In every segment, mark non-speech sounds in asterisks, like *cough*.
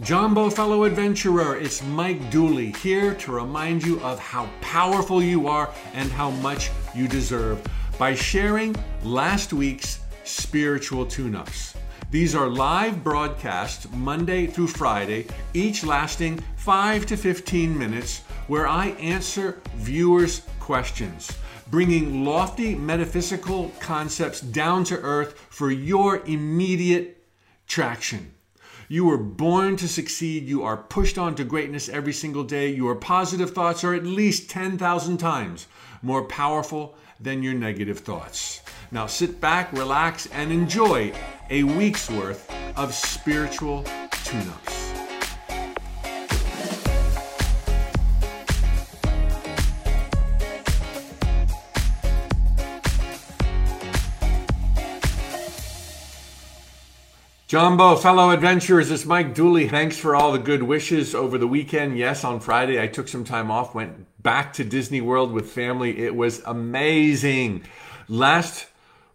Jumbo fellow adventurer, it's Mike Dooley here to remind you of how powerful you are and how much you deserve by sharing last week's spiritual tune ups. These are live broadcasts Monday through Friday, each lasting 5 to 15 minutes, where I answer viewers' questions, bringing lofty metaphysical concepts down to earth for your immediate traction. You were born to succeed. You are pushed on to greatness every single day. Your positive thoughts are at least 10,000 times more powerful than your negative thoughts. Now sit back, relax, and enjoy a week's worth of spiritual tune ups. Jumbo, fellow adventurers, it's Mike Dooley. Thanks for all the good wishes over the weekend. Yes, on Friday I took some time off, went back to Disney World with family. It was amazing. Last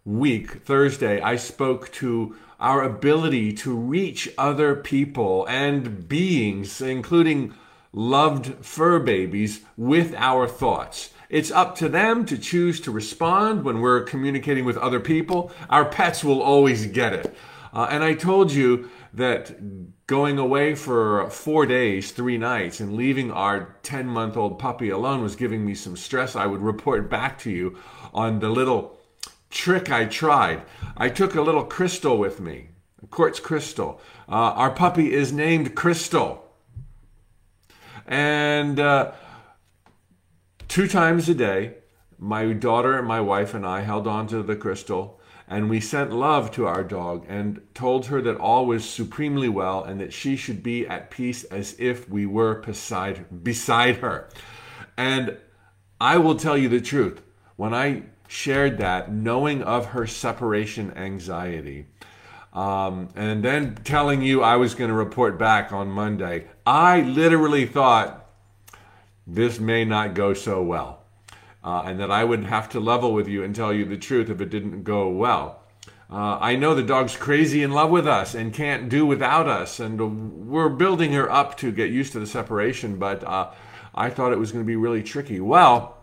week, Thursday, I spoke to our ability to reach other people and beings, including loved fur babies, with our thoughts. It's up to them to choose to respond when we're communicating with other people. Our pets will always get it. Uh, and I told you that going away for four days, three nights, and leaving our 10 month old puppy alone was giving me some stress. I would report back to you on the little trick I tried. I took a little crystal with me, a quartz crystal. Uh, our puppy is named Crystal. And uh, two times a day, my daughter my wife and I held on to the crystal and we sent love to our dog and told her that all was supremely well and that she should be at peace as if we were beside, beside her. And I will tell you the truth. When I shared that, knowing of her separation anxiety, um, and then telling you I was going to report back on Monday, I literally thought this may not go so well uh, and that I would have to level with you and tell you the truth if it didn't go well. Uh, I know the dog's crazy in love with us and can't do without us, and we're building her up to get used to the separation, but uh, I thought it was going to be really tricky. Well,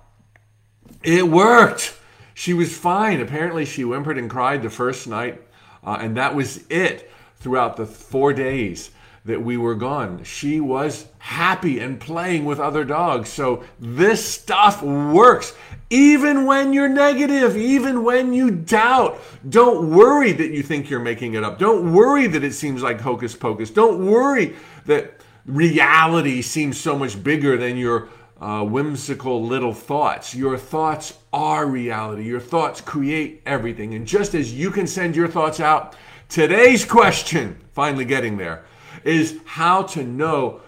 it worked. She was fine. Apparently, she whimpered and cried the first night, uh, and that was it throughout the four days that we were gone. She was happy and playing with other dogs. So this stuff works. Even when you're negative, even when you doubt, don't worry that you think you're making it up. Don't worry that it seems like hocus pocus. Don't worry that reality seems so much bigger than your uh, whimsical little thoughts. Your thoughts are reality. Your thoughts create everything. And just as you can send your thoughts out, today's question, finally getting there, is how to know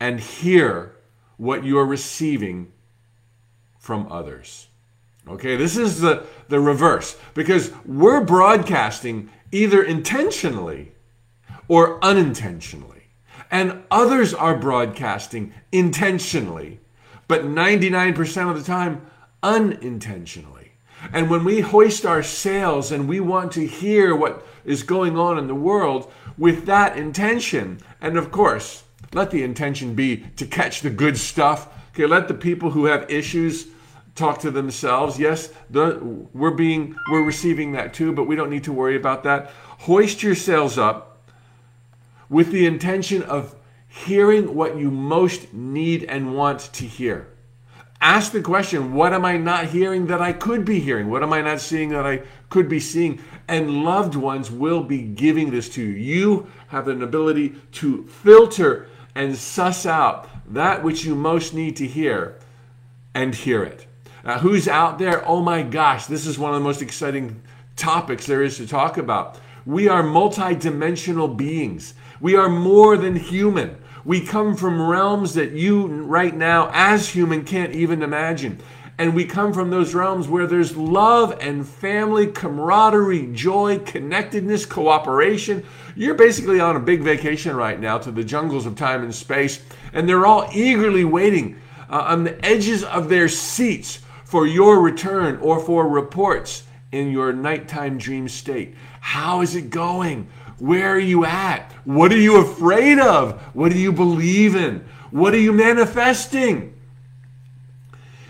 and hear what you're receiving from others. Okay, this is the, the reverse because we're broadcasting either intentionally or unintentionally. And others are broadcasting intentionally, but 99% of the time unintentionally. And when we hoist our sails and we want to hear what is going on in the world, with that intention. And of course, let the intention be to catch the good stuff. Okay, let the people who have issues talk to themselves. Yes, the, we're being we're receiving that too, but we don't need to worry about that. Hoist your sails up with the intention of hearing what you most need and want to hear. Ask the question, what am I not hearing that I could be hearing? What am I not seeing that I could be seeing? And loved ones will be giving this to you. You have an ability to filter and suss out that which you most need to hear and hear it. Now, who's out there? Oh my gosh, this is one of the most exciting topics there is to talk about. We are multidimensional beings. We are more than human. We come from realms that you right now, as human, can't even imagine. And we come from those realms where there's love and family, camaraderie, joy, connectedness, cooperation. You're basically on a big vacation right now to the jungles of time and space, and they're all eagerly waiting uh, on the edges of their seats for your return or for reports in your nighttime dream state. How is it going? Where are you at? What are you afraid of? What do you believe in? What are you manifesting?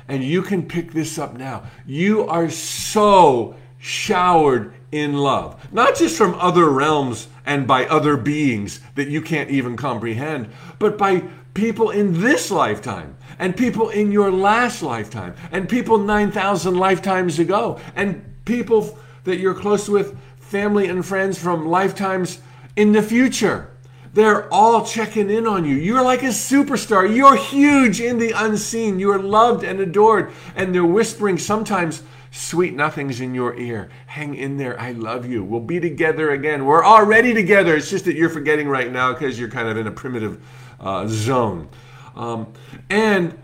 And you can pick this up now. You are so showered in love, not just from other realms and by other beings that you can't even comprehend, but by people in this lifetime and people in your last lifetime and people 9,000 lifetimes ago and people that you're close with, family and friends from lifetimes in the future. They're all checking in on you. You're like a superstar. You're huge in the unseen. You're loved and adored. And they're whispering sometimes sweet nothings in your ear. Hang in there. I love you. We'll be together again. We're already together. It's just that you're forgetting right now because you're kind of in a primitive uh, zone. Um, and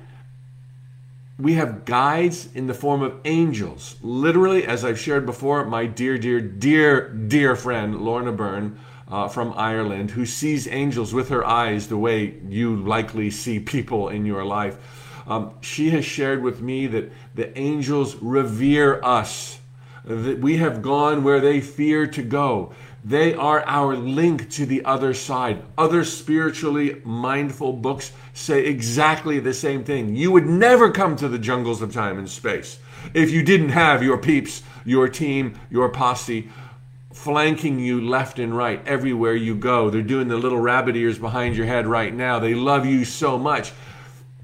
we have guides in the form of angels. Literally, as I've shared before, my dear, dear, dear, dear friend Lorna Byrne uh, from Ireland, who sees angels with her eyes the way you likely see people in your life. Um, she has shared with me that the angels revere us, that we have gone where they fear to go. They are our link to the other side. Other spiritually mindful books say exactly the same thing. You would never come to the jungles of time and space if you didn't have your peeps, your team, your posse flanking you left and right everywhere you go. They're doing the little rabbit ears behind your head right now. They love you so much.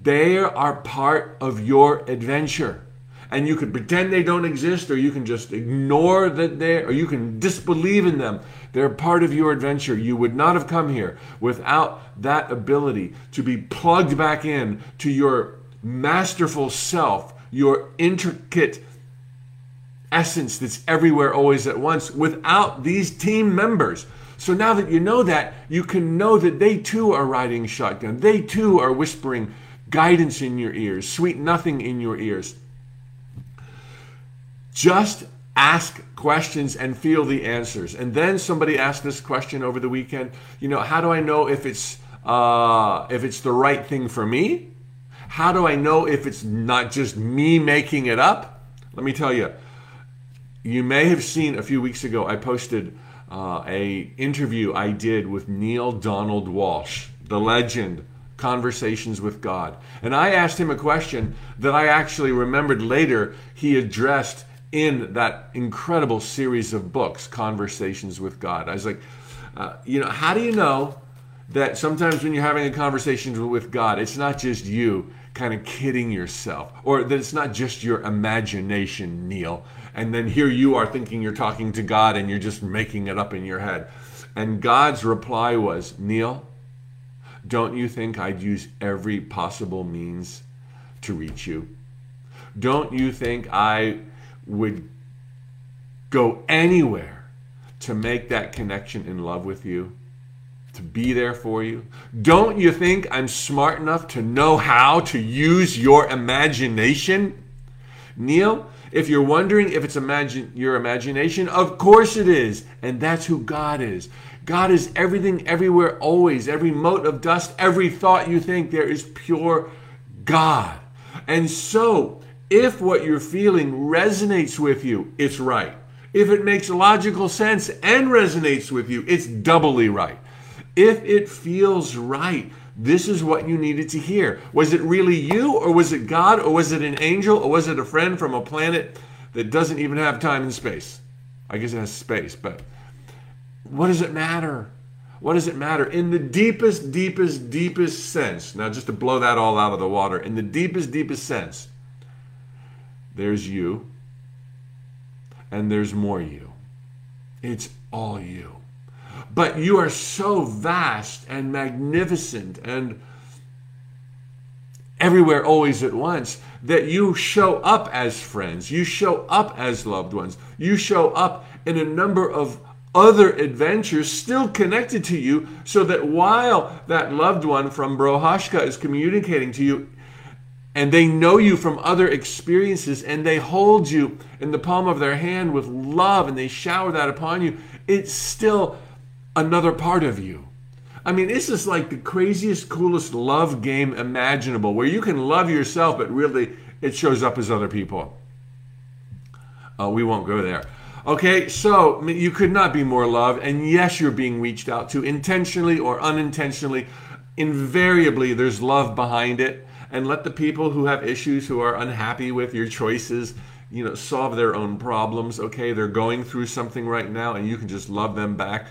They are part of your adventure. And you can pretend they don't exist, or you can just ignore that they or you can disbelieve in them. They're part of your adventure. You would not have come here without that ability to be plugged back in to your masterful self, your intricate essence that's everywhere always at once without these team members. So now that you know that, you can know that they too are riding shotgun. They too are whispering guidance in your ears, sweet nothing in your ears. Just ask questions and feel the answers. And then somebody asked this question over the weekend. You know, how do I know if it's uh, if it's the right thing for me? How do I know if it's not just me making it up? Let me tell you. You may have seen a few weeks ago I posted uh, a interview I did with Neale Donald Walsch, the legend Conversations with God. And I asked him a question that I actually remembered later he addressed in that incredible series of books, Conversations with God. I was like, uh, you know, how do you know that sometimes when you're having a conversation with God, it's not just you kind of kidding yourself, or that it's not just your imagination, Neale, and then here you are thinking you're talking to God and you're just making it up in your head. And God's reply was, Neale, don't you think I'd use every possible means to reach you? Don't you think I would go anywhere to make that connection in love with you? To be there for you? Don't you think I'm smart enough to know how to use your imagination? Neale, if you're wondering if it's imagine, your imagination, of course it is. And that's who God is. God is everything, everywhere, always. Every mote of dust, every thought you think, there is pure God. And so, if what you're feeling resonates with you, it's right. If it makes logical sense and resonates with you, it's doubly right. If it feels right, this is what you needed to hear. Was it really you, or was it God, or was it an angel, or was it a friend from a planet that doesn't even have time and space? I guess it has space, but what does it matter? What does it matter? In the deepest, deepest, deepest sense, now just to blow that all out of the water, in the deepest, deepest sense, there's you and there's more you. It's all you. But you are so vast and magnificent and everywhere always at once that you show up as friends, you show up as loved ones, you show up in a number of other adventures still connected to you so that while that loved one from Brohashka is communicating to you and they know you from other experiences and they hold you in the palm of their hand with love and they shower that upon you, it's still another part of you. I mean, this is like the craziest, coolest love game imaginable where you can love yourself, but really it shows up as other people. Uh, we won't go there. Okay, so you could not be more loved, and yes, you're being reached out to intentionally or unintentionally. Invariably, there's love behind it. And let the people who have issues, who are unhappy with your choices, you know, solve their own problems. Okay, they're going through something right now, and you can just love them back.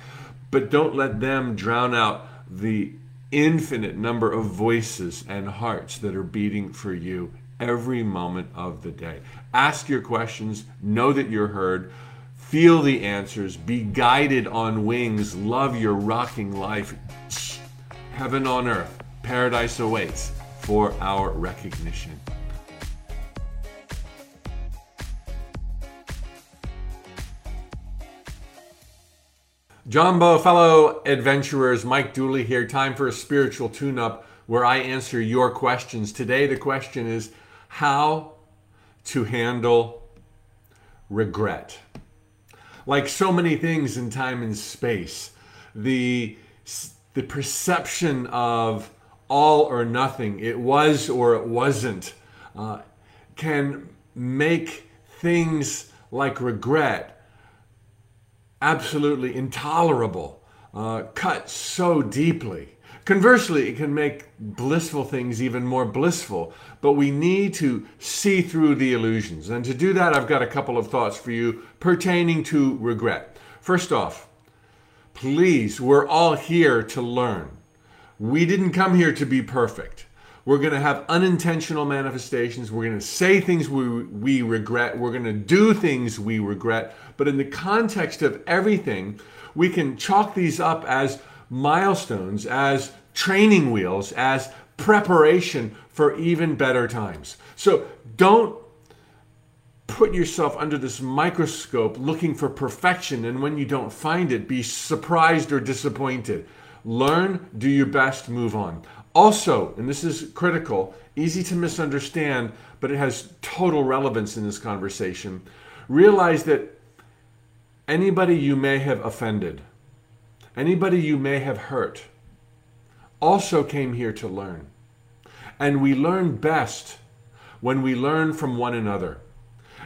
But don't let them drown out the infinite number of voices and hearts that are beating for you every moment of the day. Ask your questions, know that you're heard, feel the answers, be guided on wings, love your rocking life. Heaven on earth, paradise awaits for our recognition. Jumbo, fellow adventurers, Mike Dooley here. Time for a spiritual tune up where I answer your questions. Today, the question is how to handle regret. Like so many things in time and space, the, the perception of all or nothing, it was or it wasn't, uh, can make things like regret absolutely intolerable, uh, cut so deeply. Conversely, it can make blissful things even more blissful, but we need to see through the illusions. And to do that, I've got a couple of thoughts for you pertaining to regret. First off, please, we're all here to learn. We didn't come here to be perfect. We're going to have unintentional manifestations. We're going to say things we, we regret. We're going to do things we regret. But in the context of everything, we can chalk these up as milestones, as training wheels, as preparation for even better times. So don't put yourself under this microscope looking for perfection, and when you don't find it, be surprised or disappointed. Learn, do your best, move on. Also, and this is critical, easy to misunderstand, but it has total relevance in this conversation. Realize that anybody you may have offended, anybody you may have hurt, also came here to learn. And we learn best when we learn from one another.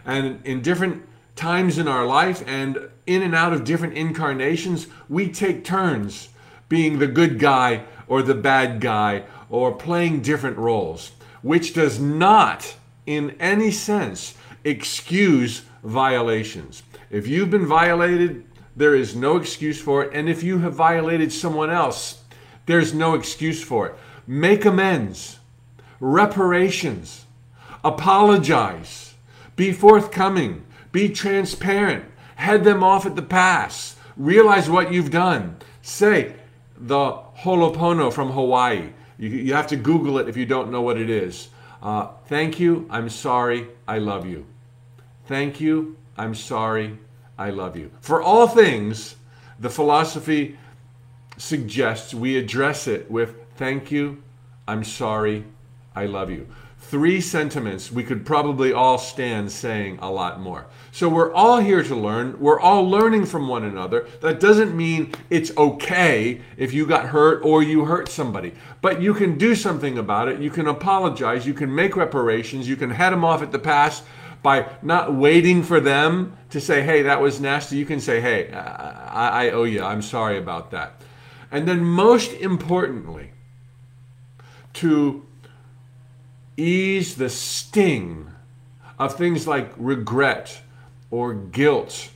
And in different times in our life and in and out of different incarnations, we take turns being the good guy or the bad guy or playing different roles, which does not, in any sense, excuse violations. If you've been violated, there is no excuse for it. And if you have violated someone else, there's no excuse for it. Make amends, reparations, apologize, be forthcoming, be transparent, head them off at the pass, realize what you've done. Say, the Ho'oponopono from Hawaii. You, you have to Google it if you don't know what it is. Uh, thank you. I'm sorry. I love you. Thank you. I'm sorry. I love you. For all things, the philosophy suggests we address it with thank you. I'm sorry. I love you three sentiments we could probably all stand saying a lot more. So we're all here to learn. We're all learning from one another. That doesn't mean it's okay if you got hurt or you hurt somebody. But you can do something about it. You can apologize. You can make reparations. You can head them off at the pass by not waiting for them to say, hey, that was nasty. You can say, hey, I, I owe you. I'm sorry about that. And then, most importantly, to ease the sting of things like regret or guilt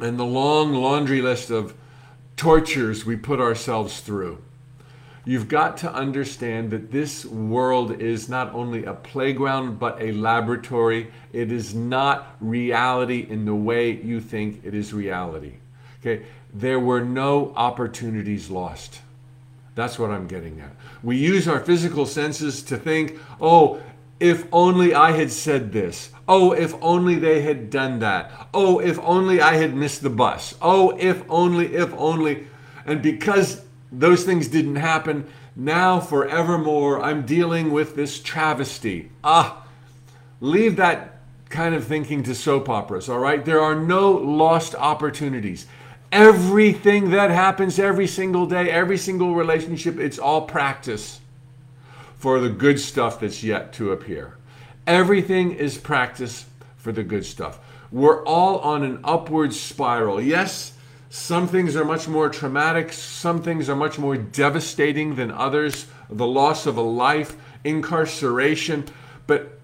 and the long laundry list of tortures we put ourselves through. You've got to understand that this world is not only a playground but a laboratory. It is not reality in the way you think it is reality. Okay? There were no opportunities lost. That's what I'm getting at. We use our physical senses to think, oh, if only I had said this. Oh, if only they had done that. Oh, if only I had missed the bus. Oh, if only, if only. And because those things didn't happen, now forevermore I'm dealing with this travesty. Ah, leave that kind of thinking to soap operas, all right? There are no lost opportunities. Everything that happens every single day, every single relationship, it's all practice for the good stuff that's yet to appear. Everything is practice for the good stuff. We're all on an upward spiral. Yes, some things are much more traumatic, some things are much more devastating than others. The loss of a life, incarceration, but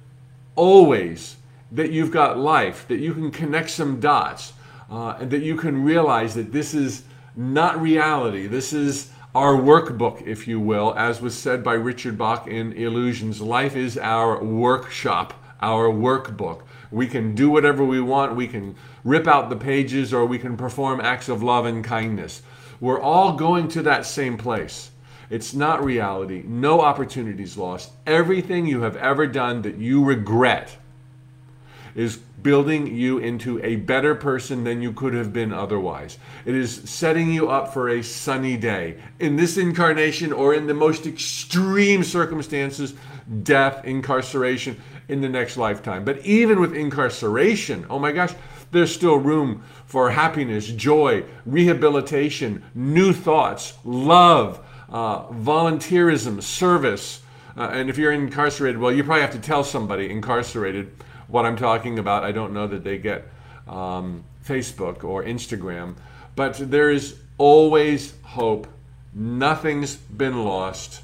always that you've got life, that you can connect some dots, uh, and that you can realize that this is not reality. This is our workbook, if you will, as was said by Richard Bach in Illusions. Life is our workshop, our workbook. We can do whatever we want, we can rip out the pages, or we can perform acts of love and kindness. We're all going to that same place. It's not reality. No opportunities lost. Everything you have ever done that you regret is building you into a better person than you could have been otherwise. It is setting you up for a sunny day. In this incarnation or in the most extreme circumstances, death, incarceration in the next lifetime. But even with incarceration, oh my gosh, there's still room for happiness, joy, rehabilitation, new thoughts, love, uh, volunteerism, service. Uh, and if you're incarcerated, well, you probably have to tell somebody incarcerated what I'm talking about. I don't know that they get um, Facebook or Instagram, but there is always hope. Nothing's been lost.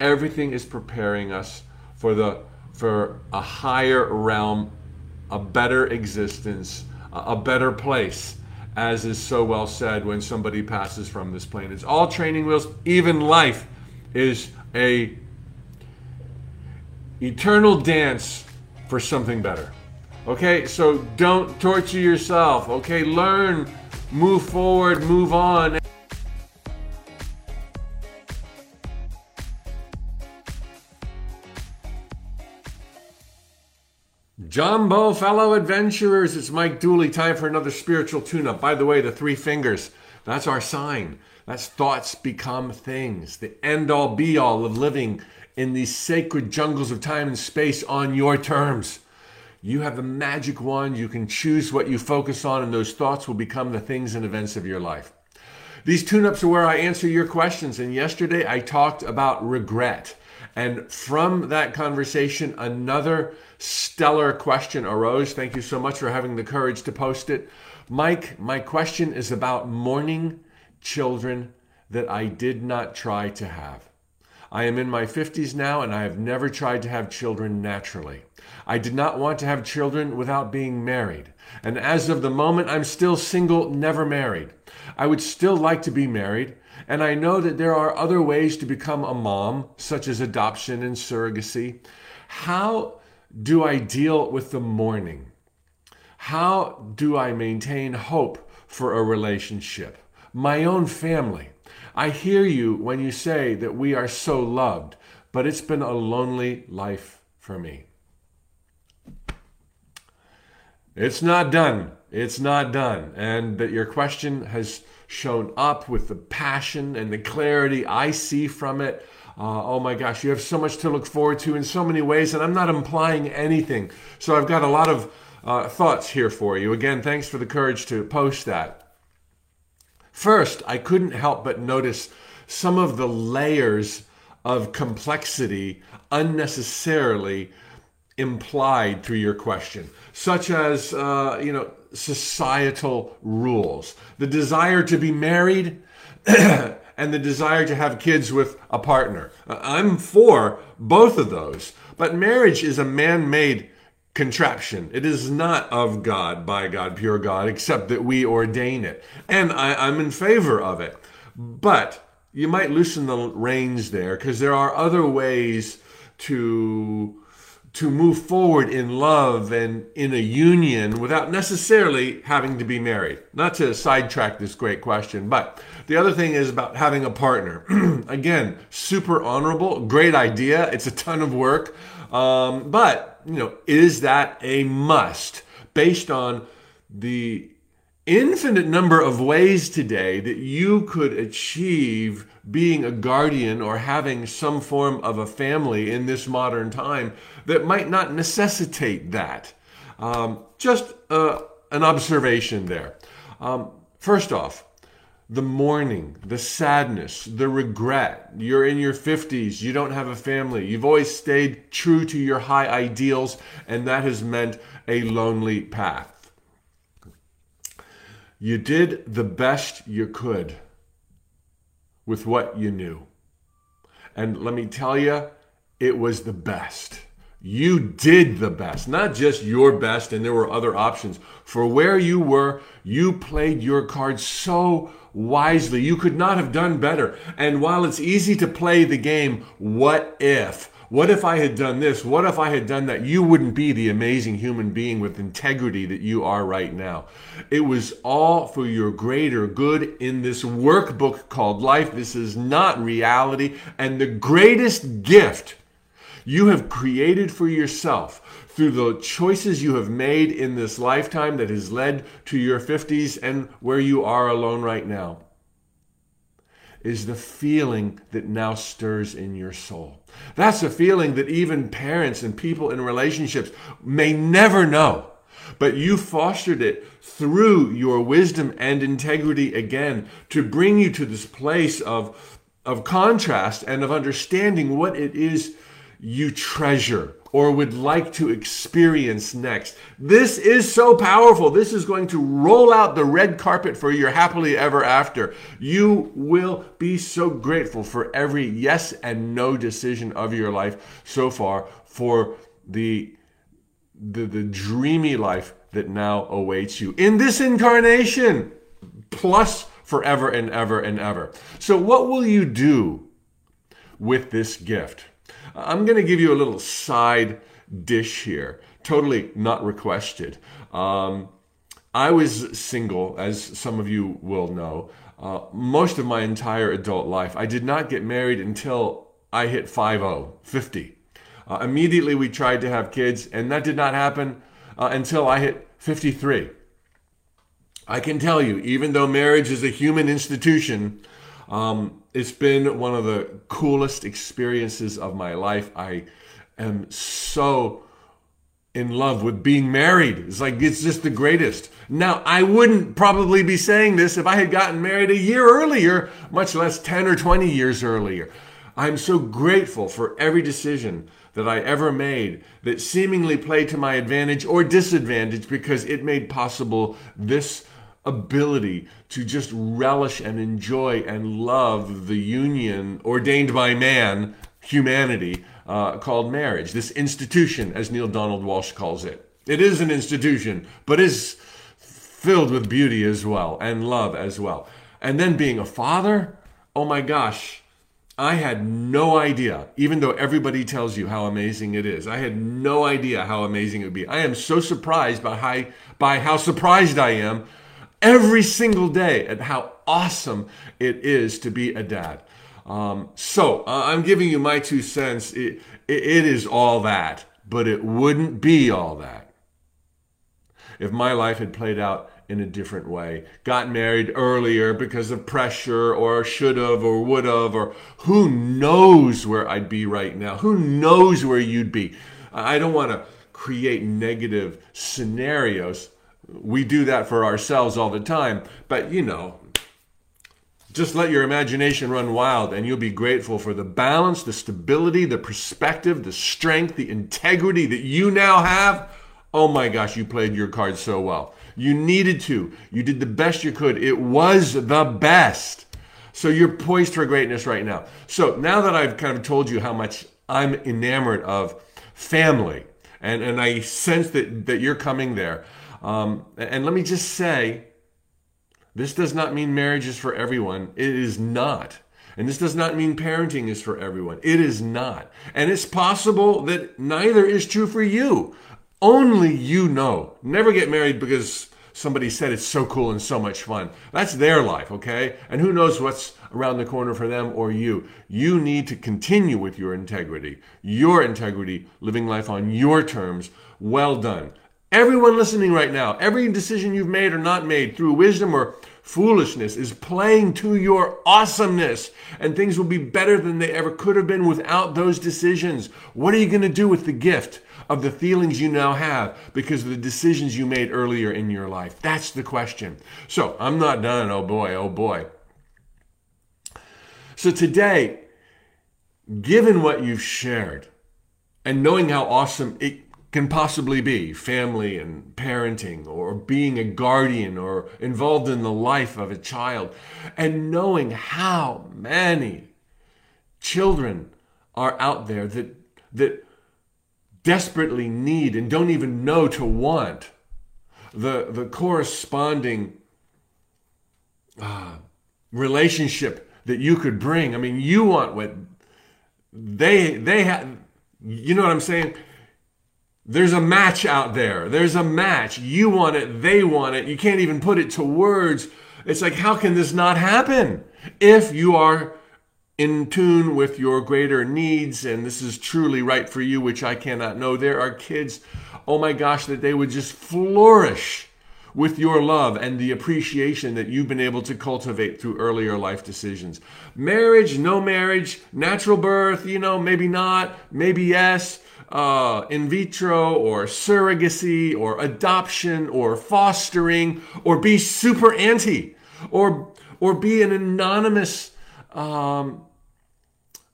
Everything is preparing us for the for a higher realm, a better existence, a better place, as is so well said when somebody passes from this plane. It's all training wheels. Even life is a eternal dance for something better. Okay, so don't torture yourself. Okay, learn, move forward, move on. Jumbo, fellow adventurers, it's Mike Dooley. Time for another spiritual tune up. By the way, the three fingers, that's our sign. That's thoughts become things, the end all be all of living in these sacred jungles of time and space on your terms. You have the magic wand. You can choose what you focus on, and those thoughts will become the things and events of your life. These tune ups are where I answer your questions. And yesterday I talked about regret. And from that conversation, another stellar question arose. Thank you so much for having the courage to post it. Mike, my question is about mourning children that I did not try to have. I am in my 50s now and I have never tried to have children naturally. I did not want to have children without being married. And as of the moment, I'm still single, never married. I would still like to be married. And I know that there are other ways to become a mom, such as adoption and surrogacy. How do I deal with the mourning? How do I maintain hope for a relationship? My own family. I hear you when you say that we are so loved, but it's been a lonely life for me. It's not done. It's not done. And that your question has shown up with the passion and the clarity I see from it. Uh, oh my gosh, you have so much to look forward to in so many ways, and I'm not implying anything. So I've got a lot of uh, thoughts here for you. Again, thanks for the courage to post that. First, I couldn't help but notice some of the layers of complexity unnecessarily implied through your question, such as, uh, you know, societal rules, the desire to be married, *clears throat* and the desire to have kids with a partner. I'm for both of those, but marriage is a man made contraption. It is not of God, by God, pure God, except that we ordain it. And I, am in favor of it. But you might loosen the reins there because there are other ways to to move forward in love and in a union without necessarily having to be married. Not to sidetrack this great question, but the other thing is about having a partner. *clears throat* Again, super honorable, great idea. It's a ton of work. Um, but, you know, is that a must based on the infinite number of ways today that you could achieve being a guardian or having some form of a family in this modern time that might not necessitate that? Um, just uh, an observation there. Um, first off, the mourning, the sadness, the regret. You're in your 50s, you don't have a family, you've always stayed true to your high ideals, and that has meant a lonely path. You did the best you could with what you knew. And let me tell you, it was the best. You did the best, not just your best, and there were other options. For where you were, you played your cards so wisely. You could not have done better. And while it's easy to play the game, what if? What if I had done this? What if I had done that? You wouldn't be the amazing human being with integrity that you are right now. It was all for your greater good in this workbook called life. This is not reality. And the greatest gift you have created for yourself through the choices you have made in this lifetime that has led to your 50s and where you are alone right now is the feeling that now stirs in your soul. That's a feeling that even parents and people in relationships may never know. But you fostered it through your wisdom and integrity again to bring you to this place of, of contrast and of understanding what it is you treasure or would like to experience next. This is so powerful. This is going to roll out the red carpet for your happily ever after. You will be so grateful for every yes and no decision of your life so far for the the, the dreamy life that now awaits you in this incarnation plus forever and ever and ever. So what will you do with this gift? I'm going to give you a little side dish here, totally not requested. Um, I was single, as some of you will know, uh, most of my entire adult life. I did not get married until I hit 50, 50. Uh, immediately we tried to have kids, and that did not happen uh, until I hit 53. I can tell you, even though marriage is a human institution, um, it's been one of the coolest experiences of my life. I am so in love with being married. It's like it's just the greatest. Now, I wouldn't probably be saying this if I had gotten married a year earlier, much less 10 or 20 years earlier. I'm so grateful for every decision that I ever made that seemingly played to my advantage or disadvantage because it made possible this ability to just relish and enjoy and love the union ordained by man, humanity, uh, called marriage. This institution, as Neale Donald Walsch calls it. It is an institution, but is filled with beauty as well and love as well. And then being a father, oh my gosh, I had no idea, even though everybody tells you how amazing it is. I had no idea how amazing it would be. I am so surprised by how, by how surprised I am every single day at how awesome it is to be a dad. Um, so uh, I'm giving you my two cents. It, it, it is all that, but it wouldn't be all that if my life had played out in a different way. Got married earlier because of pressure, or should have, or would have, or who knows where I'd be right now? Who knows where you'd be? I don't want to create negative scenarios we do that for ourselves all the time. But, you know, just let your imagination run wild and you'll be grateful for the balance, the stability, the perspective, the strength, the integrity that you now have. Oh my gosh, you played your cards so well. You needed to. You did the best you could. It was the best. So you're poised for greatness right now. So now that I've kind of told you how much I'm enamored of family and, and I sense that, that you're coming there, um, and let me just say, this does not mean marriage is for everyone. It is not. And this does not mean parenting is for everyone. It is not. And it's possible that neither is true for you. Only you know. Never get married because somebody said it's so cool and so much fun. That's their life, okay? And who knows what's around the corner for them or you. You need to continue with your integrity, your integrity, living life on your terms. Well done. Everyone listening right now, every decision you've made or not made through wisdom or foolishness is playing to your awesomeness, and things will be better than they ever could have been without those decisions. What are you going to do with the gift of the feelings you now have because of the decisions you made earlier in your life? That's the question. So I'm not done. Oh boy, oh boy. So today, given what you've shared and knowing how awesome it can possibly be family and parenting or being a guardian or involved in the life of a child and knowing how many children are out there that that desperately need and don't even know to want the the corresponding uh, relationship that you could bring. I mean, you want what they they have. You know what I'm saying? There's a match out there. There's a match. You want it. They want it. You can't even put it to words. It's like, how can this not happen? If you are in tune with your greater needs and this is truly right for you, which I cannot know, there are kids, oh my gosh, that they would just flourish with your love and the appreciation that you've been able to cultivate through earlier life decisions. Marriage, no marriage, natural birth, you know, maybe not, maybe yes, uh, in vitro or surrogacy or adoption or fostering or be super anti or, or be an anonymous um,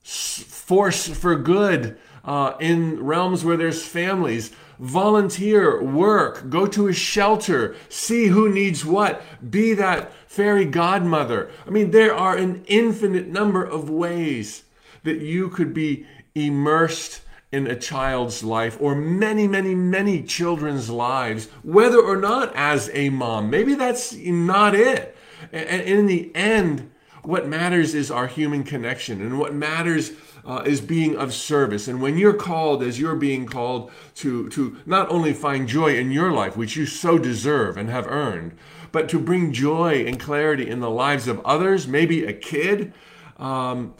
force for good uh, in realms where there's families volunteer, work, go to a shelter, see who needs what, be that fairy godmother. I mean, there are an infinite number of ways that you could be immersed in a child's life or many, many, many children's lives, whether or not as a mom. Maybe that's not it. And in the end, what matters is our human connection. And what matters uh, is being of service. And when you're called, as you're being called to, to not only find joy in your life, which you so deserve and have earned, but to bring joy and clarity in the lives of others, maybe a kid, um,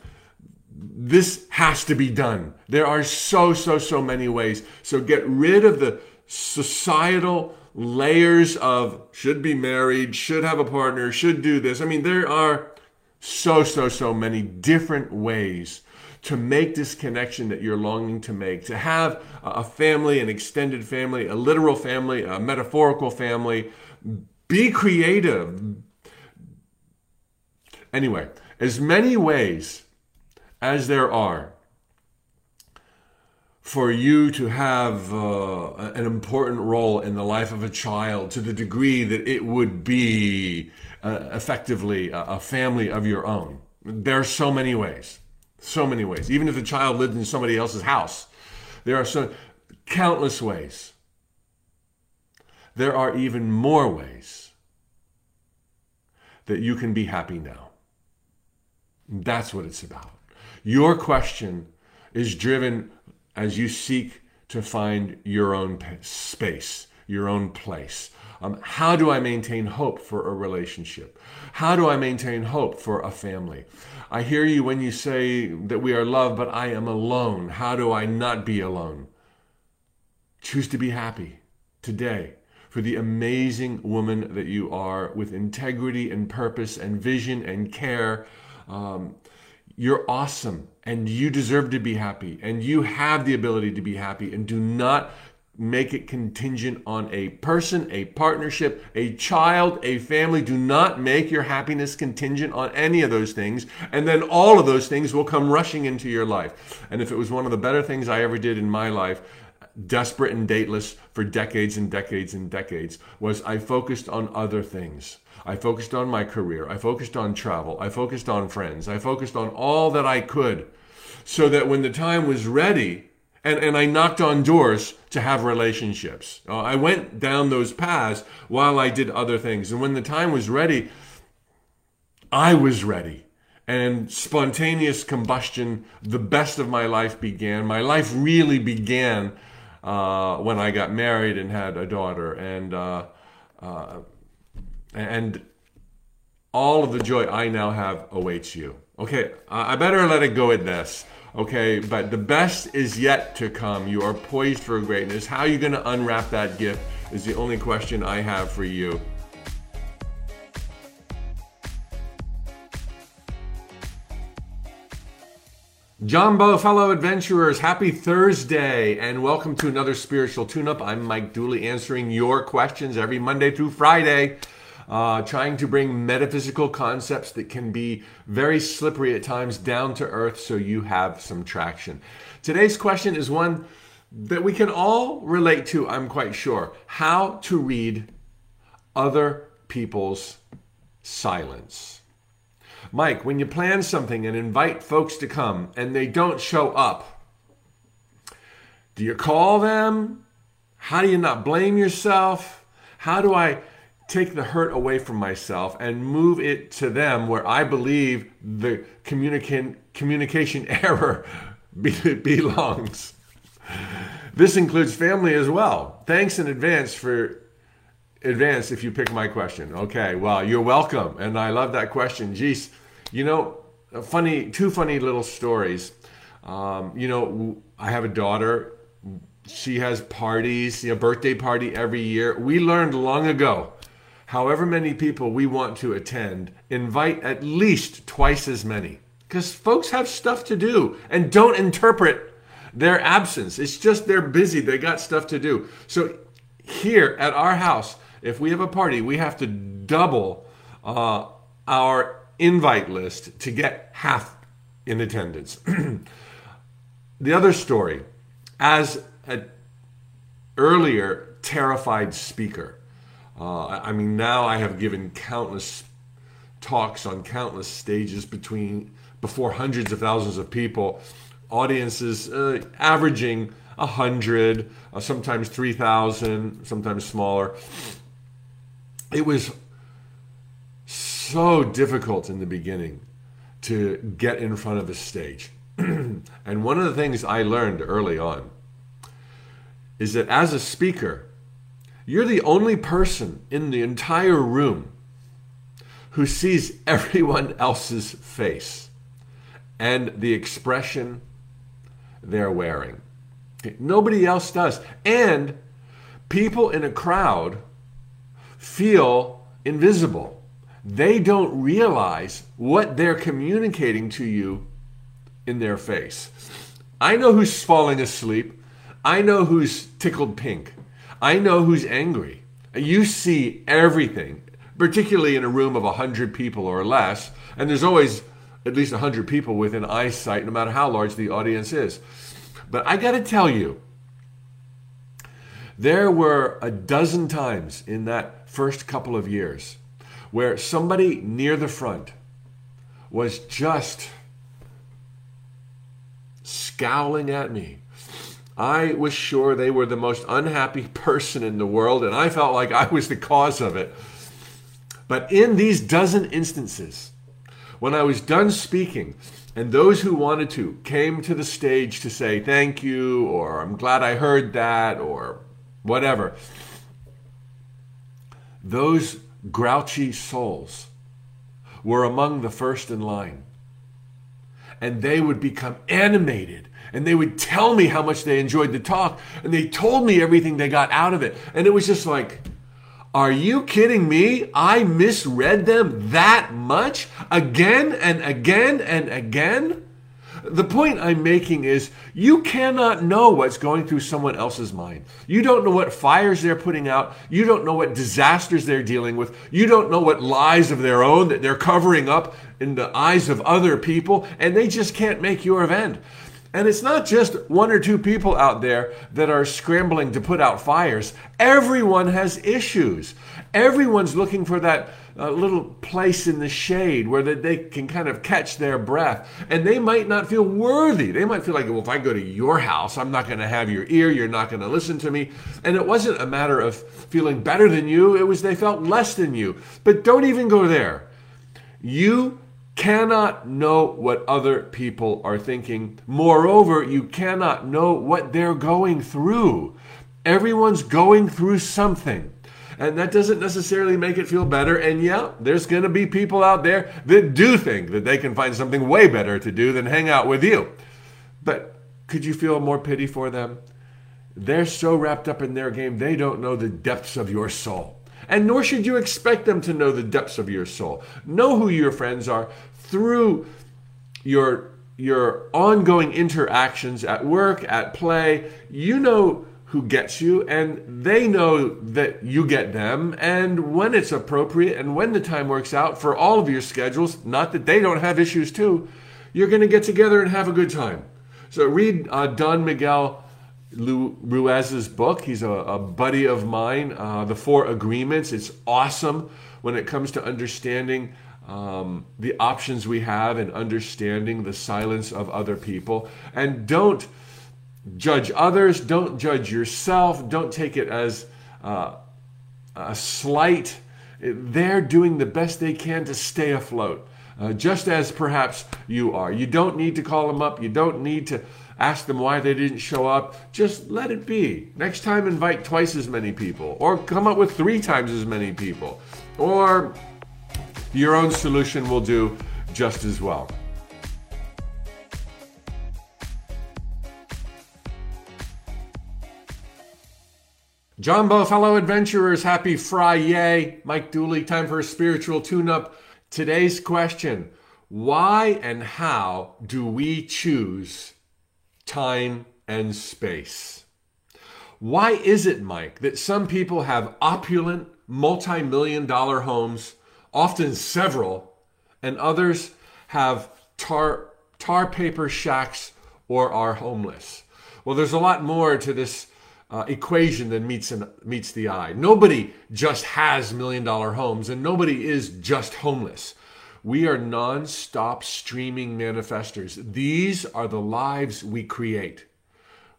this has to be done. There are so, so, so many ways. So get rid of the societal layers of should be married, should have a partner, should do this. I mean, there are so, so, so many different ways to make this connection that you're longing to make, to have a family, an extended family, a literal family, a metaphorical family. Be creative. Anyway, as many ways as there are for you to have uh, an important role in the life of a child to the degree that it would be uh, effectively a, a family of your own. There are so many ways. So many ways. Even if the child lived in somebody else's house, there are so countless ways. There are even more ways that you can be happy now. That's what it's about. Your question is driven as you seek to find your own space, your own place. Um, how do I maintain hope for a relationship? How do I maintain hope for a family? I hear you when you say that we are loved, but I am alone. How do I not be alone? Choose to be happy today for the amazing woman that you are with integrity and purpose and vision and care. Um, you're awesome and you deserve to be happy and you have the ability to be happy and do not make it contingent on a person, a partnership, a child, a family. Do not make your happiness contingent on any of those things. And then all of those things will come rushing into your life. And if it was one of the better things I ever did in my life, desperate and dateless for decades and decades and decades, was I focused on other things. I focused on my career. I focused on travel. I focused on friends. I focused on all that I could so that when the time was ready, and, and I knocked on doors to have relationships. Uh, I went down those paths while I did other things. And when the time was ready, I was ready. And spontaneous combustion, the best of my life began. My life really began uh, when I got married and had a daughter. And, uh, uh and all of the joy I now have awaits you. Okay, I better let it go at this. Okay, but the best is yet to come. You are poised for greatness. How are you going to unwrap that gift is the only question I have for you. Jumbo, fellow adventurers, happy Thursday and welcome to another spiritual tune up. I'm Mike Dooley answering your questions every Monday through Friday uh, trying to bring metaphysical concepts that can be very slippery at times down to earth so you have some traction. Today's question is one that we can all relate to, I'm quite sure. How to read other people's silence. Mike, when you plan something and invite folks to come and they don't show up, do you call them? How do you not blame yourself? How do I take the hurt away from myself and move it to them where I believe the communication communication *laughs* error *laughs* be- belongs? This includes family as well. Thanks in advance for advance if you pick my question. Okay, well, you're welcome. And I love that question. Geez, you know, funny, two funny little stories. Um, you know, I have a daughter. She has parties, a birthday party every year. We learned long ago, however many people we want to attend, invite at least twice as many. Because folks have stuff to do and don't interpret their absence. It's just they're busy, they got stuff to do. So here at our house, if we have a party, we have to double uh, our invite list to get half in attendance. *clears throat* the other story, as an earlier terrified speaker, uh, I mean, now I have given countless talks on countless stages between before hundreds of thousands of people, audiences uh, averaging a hundred, uh, sometimes three thousand, sometimes smaller it was so difficult in the beginning to get in front of a stage. *clears throat* and one of the things I learned early on is that as a speaker, you're the only person in the entire room who sees *laughs* everyone else's face and the expression they're wearing. Nobody else does. And people in a crowd feel invisible. They don't realize what they're communicating to you in their face. I know who's falling asleep. I know who's tickled pink. I know who's angry. You see everything, particularly in a room of 100 people or less, and there's always at least 100 people within eyesight, no matter how large the audience is. But I got to tell you, there were a dozen times in that first couple of years where somebody near the front was just scowling at me. I was sure they were the most unhappy *laughs* person in the world, and I felt like I was the cause of it. But in these dozen instances, when I was done speaking, and those who wanted to came to the stage to say thank you, or I'm glad I heard that, or whatever. Those grouchy souls were among the first in line. And they would become animated and they would tell me how much they enjoyed the talk and they told me everything they got out of it. And it was just like, are you kidding me? I misread them that much again and again and again? The point I'm making is you cannot know what's going through someone else's mind. You don't know what fires they're putting out. You don't know what disasters they're dealing with. You don't know what lies of their own that they're covering up in the eyes of other people, and they just can't make your event. And it's not just one or two people out there that are scrambling to put out fires. Everyone has issues. Everyone's looking for that a little place in the shade where they can kind of catch their breath. And they might not feel worthy. They might feel like, well, if I go to your house, I'm not going to have your ear. You're not going to listen to me. And it wasn't a matter of feeling better than you, it was they felt less than you. But don't even go there. You cannot know what other people are thinking. Moreover, you cannot know what they're going through. Everyone's going through something. And that doesn't necessarily make it feel better. And yeah, there's going to be people out there that do think that they can find something way better to do than hang out with you. But could you feel more pity for them? They're so wrapped up in their game, they don't know the depths of your soul. And nor should you expect them to know the depths of your soul. Know who your friends are through your your ongoing interactions at work, at play. You know who gets you, and they know that you get them, and when it's appropriate and when the time works out for all of your schedules, not that they don't have issues too, you're going to get together and have a good time. So read uh, Don Miguel Ruiz's book. He's a, a buddy of mine. Uh, the Four Agreements. It's awesome when it comes to understanding um, the options we have and understanding the silence of other people. And don't judge others. Don't judge yourself. Don't take it as uh, a slight. They're doing the best they can to stay afloat, uh, just as perhaps you are. You don't need to call them up. You don't need to ask them why they didn't show up. Just let it be. Next time, invite twice as many people, or come up with three times as many people, or your own solution will do just as well. Jumbo, fellow adventurers, happy Friday. Mike Dooley, time for a spiritual tune up. Today's question Why and how do we choose time and space? Why is it, Mike, that some people have opulent, multi million dollar homes, often several, and others have tar, tar paper shacks or are homeless? Well, there's a lot more to this uh, equation that meets an, meets the eye. Nobody just has million dollar homes, and nobody is just homeless. We are non-stop streaming manifestors. These are the lives we create,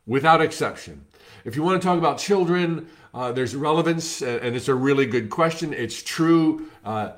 without exception. If you want to talk about children, uh, there's relevance, and it's a really good question. It's true. Uh,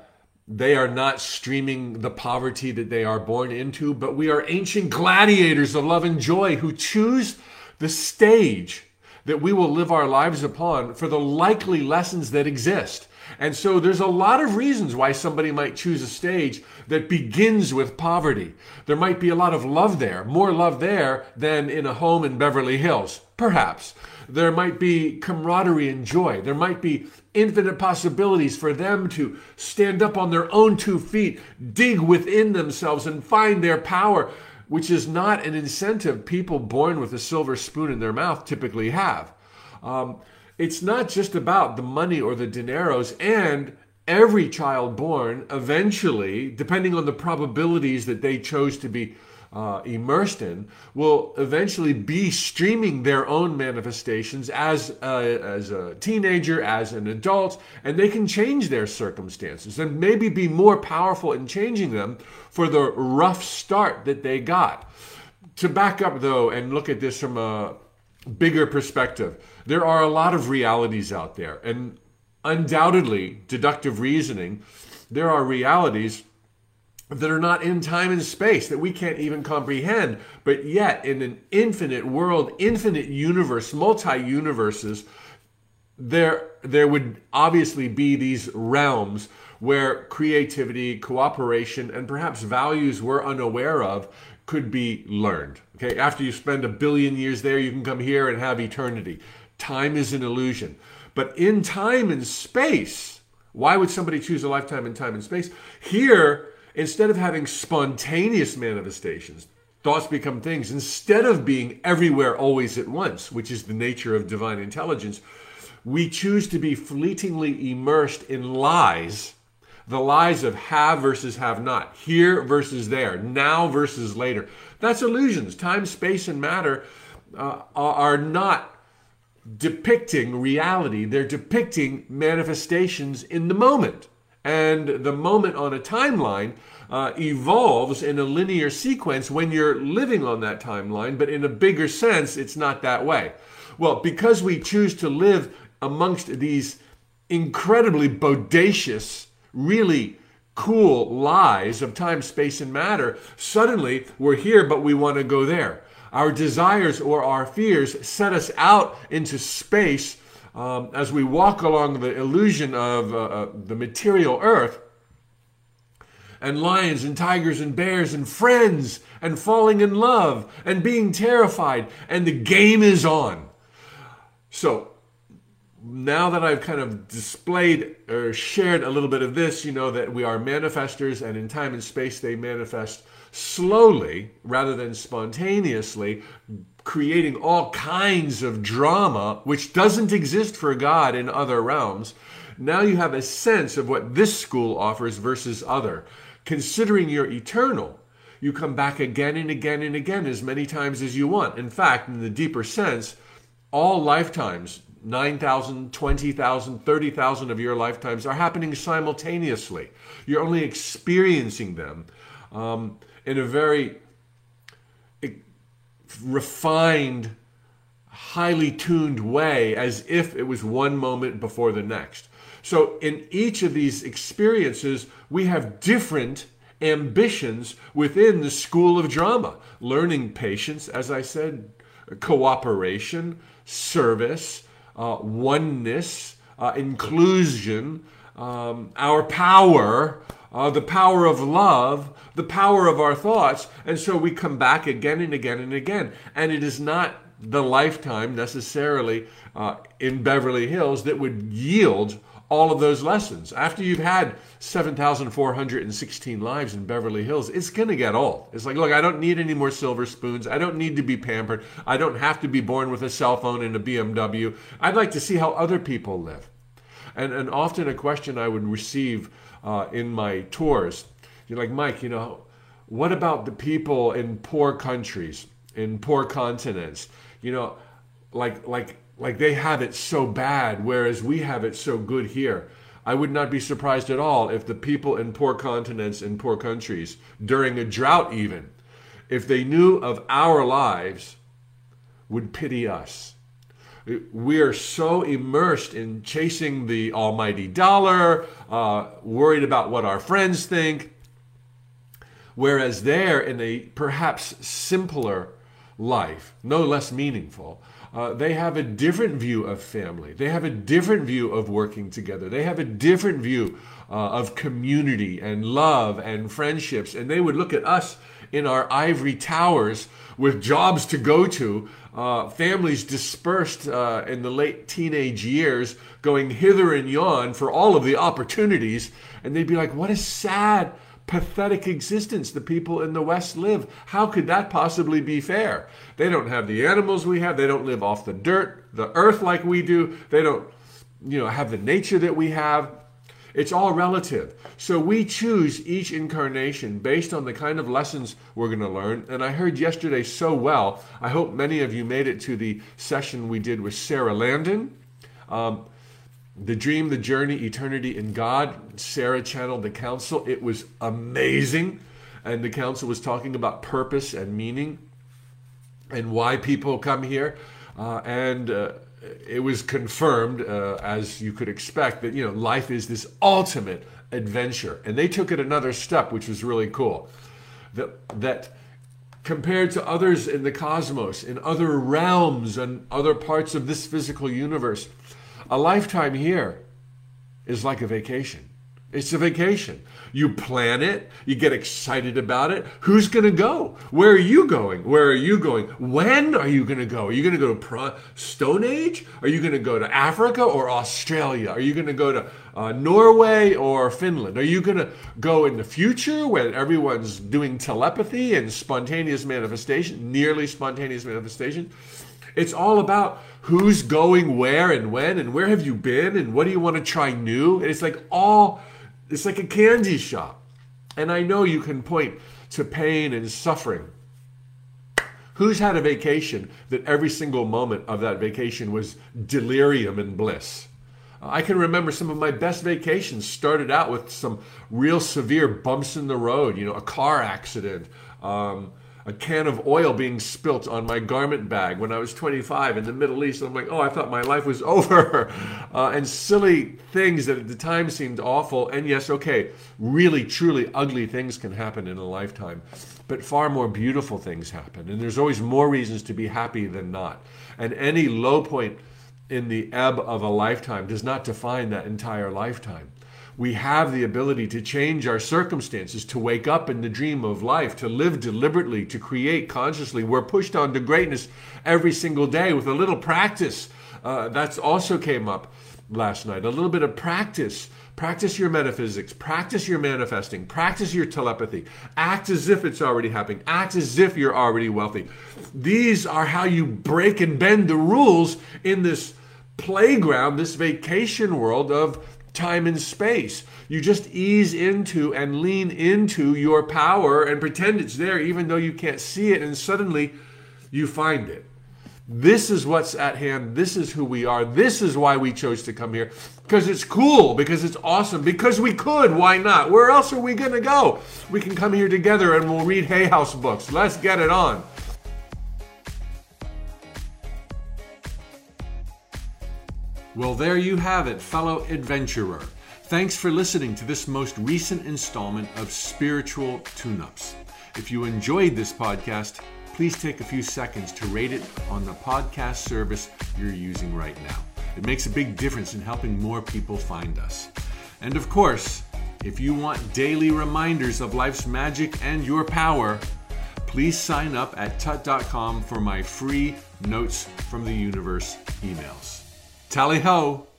they are not streaming the poverty that they are born into, but we are ancient gladiators of love and joy who choose the stage that we will live our lives upon for the likely lessons that exist. And so there's a lot of reasons why somebody might choose a stage that begins with poverty. There might be a lot of love there, more love there than in a home in Beverly Hills, perhaps. There might be camaraderie and joy. There might be infinite possibilities for them to stand up on their own two feet, dig within themselves, and find their power which is not an incentive people born with a silver spoon in their mouth typically have. Um, it's not just about the money or the dineros, and every child born eventually, depending on the probabilities that they chose to be uh, immersed in will eventually be streaming their own manifestations as a, as a teenager, as an adult, and they can change their circumstances and maybe be more powerful in changing them for the rough start that they got. To back up though and look at this from a bigger perspective, there are a lot of realities out there, and undoubtedly, deductive reasoning, there are realities that are not in time and space that we can't even comprehend. But yet, in an infinite world, infinite universe, multi universes, there, there would obviously be these realms where creativity, cooperation, and perhaps values we're unaware of could be learned. Okay, after you spend a billion years there, you can come here and have eternity. Time is an illusion. But in time and space, why would somebody choose a lifetime in time and space? Here, instead of having spontaneous manifestations, thoughts become things, instead of being everywhere always at once, which is the nature of divine intelligence, we choose to be fleetingly immersed in lies the lies of have versus have not, here versus there, now versus later. That's illusions. Time, space, and matter uh, are not depicting reality, they're depicting manifestations in the moment. And the moment on a timeline uh, evolves in a linear sequence when you're living on that timeline, but in a bigger sense, it's not that way. Well, because we choose to live amongst these incredibly bodacious, really cool lies of time, space, and matter, suddenly we're here, but we want to go there. Our desires or our fears set us out into space um, as we walk along the illusion of uh, uh, the material earth, and lions and tigers and bears and friends and falling in love and being terrified, and the game is on. So, now that I've kind of displayed or shared a little bit of this, you know that we are manifestors, and in time and space they manifest slowly rather than spontaneously, creating all kinds of drama which doesn't exist for God in other realms. Now you have a sense of what this school offers versus other. Considering you're eternal, you come back again and again and again as many times as you want. In fact, in the deeper sense, all lifetimes 9,000, 20,000, 30,000 of your lifetimes are happening simultaneously. You're only experiencing them um, in a very refined, highly tuned way as if it was one moment before the next. So, in each of these experiences, we have different ambitions within the school of drama learning patience, as I said, cooperation, service, uh, oneness, uh, inclusion, um, our power, uh, the power of love, the power of our thoughts. And so we come back again and again and again. And it is not the lifetime necessarily uh, in Beverly Hills that would yield all of those lessons. After you've had 7,416 lives in Beverly Hills, it's going to get old. It's like, look, I don't need any more silver spoons. I don't need to be pampered. I don't have to be born with a cell phone and a BMW. I'd like to see how other people live. And, and often a question I would receive uh, in my tours, you're like, Mike, you know, what about the people in poor countries, in poor continents? You know, like, like, like they have it so bad, whereas we have it so good here. I would not be surprised at all if the people in poor continents and poor countries, during a drought even, if they knew of our lives, would pity us. We are so immersed in chasing the almighty dollar, uh, worried about what our friends think, whereas they're in a perhaps simpler life, no less meaningful, uh, they have a different view of family. They have a different view of working together. They have a different view uh, of community and love and friendships. And they would look at us in our ivory towers with jobs to go to, uh, families dispersed uh, in the late teenage years, going hither and yon for all of the opportunities. And they'd be like, what a sad pathetic existence the people in the West live. How could that possibly be fair? They don't have the animals we have. They don't live off the dirt, the earth like we do. They don't, you know, have the nature that we have. It's all relative. So we choose each incarnation based on the kind of lessons we're going to learn. And I heard yesterday so well. I hope many of you made it to the session we did with Sara Landon. Um, the Dream, The Journey, Eternity in God. Sara channeled the council. It was amazing. And the council was talking about purpose and meaning and why people come here. Uh, and uh, it was confirmed, uh, as you could expect, that you know life is this ultimate adventure. And they took it another step, which was really cool. That that compared to others in the cosmos, in other realms and other parts of this physical universe, a lifetime here is like a vacation. It's a vacation. You plan it, you get excited about it. Who's going to go? Where are you going? Where are you going? When are you going to go? Are you going to go to Pro- Stone Age? Are you going to go to Africa or Australia? Are you going to go to uh, Norway or Finland? Are you going to go in the future when everyone's doing telepathy and spontaneous manifestation, nearly spontaneous manifestation? It's all about who's going where and when and where have you been and what do you want to try new. And it's like all, it's like a candy shop. And I know you can point to pain and suffering. Who's had a vacation that every single moment of that vacation was delirium and bliss? I can remember some of my best vacations started out with some real severe bumps in the road, you know, a car accident, um, a can of oil being spilt on my garment bag when I was 25 in the Middle East. I'm like, oh, I thought my life was *laughs* over. Uh, and silly things that at the time seemed awful. And yes, okay, really, truly ugly things can happen in a lifetime, but far more beautiful things happen. And there's always more reasons to be happy than not. And any low point in the ebb of a lifetime does not define that entire lifetime we have the ability to change our circumstances, to wake up in the dream of life, to live deliberately, to create consciously. We're pushed on to greatness every single day with a little practice. Uh, that's also came up last night. A little bit of practice. Practice your metaphysics. Practice your manifesting. Practice your telepathy. Act as if it's already happening. Act as if you're already wealthy. These are how you break and bend the rules in this playground, this vacation world of time and space. You just ease into and lean into your power and pretend it's there, even though you can't see it, and suddenly you find it. This is what's at hand. This is who we are. This is why we chose to come here. Because it's cool, because it's awesome, because we could. Why not? Where else are we going to go? We can come here together and we'll read Hay House books. Let's get it on. Well, there you have it, fellow adventurer. Thanks for listening to this most recent installment of Spiritual Tune Ups. If you enjoyed this podcast, please take a few seconds to rate it on the podcast service you're using right now. It makes a big difference in helping more people find us. And of course, if you want daily reminders of life's magic and your power, please sign up at tut.com for my free Notes from the Universe emails. Tally ho!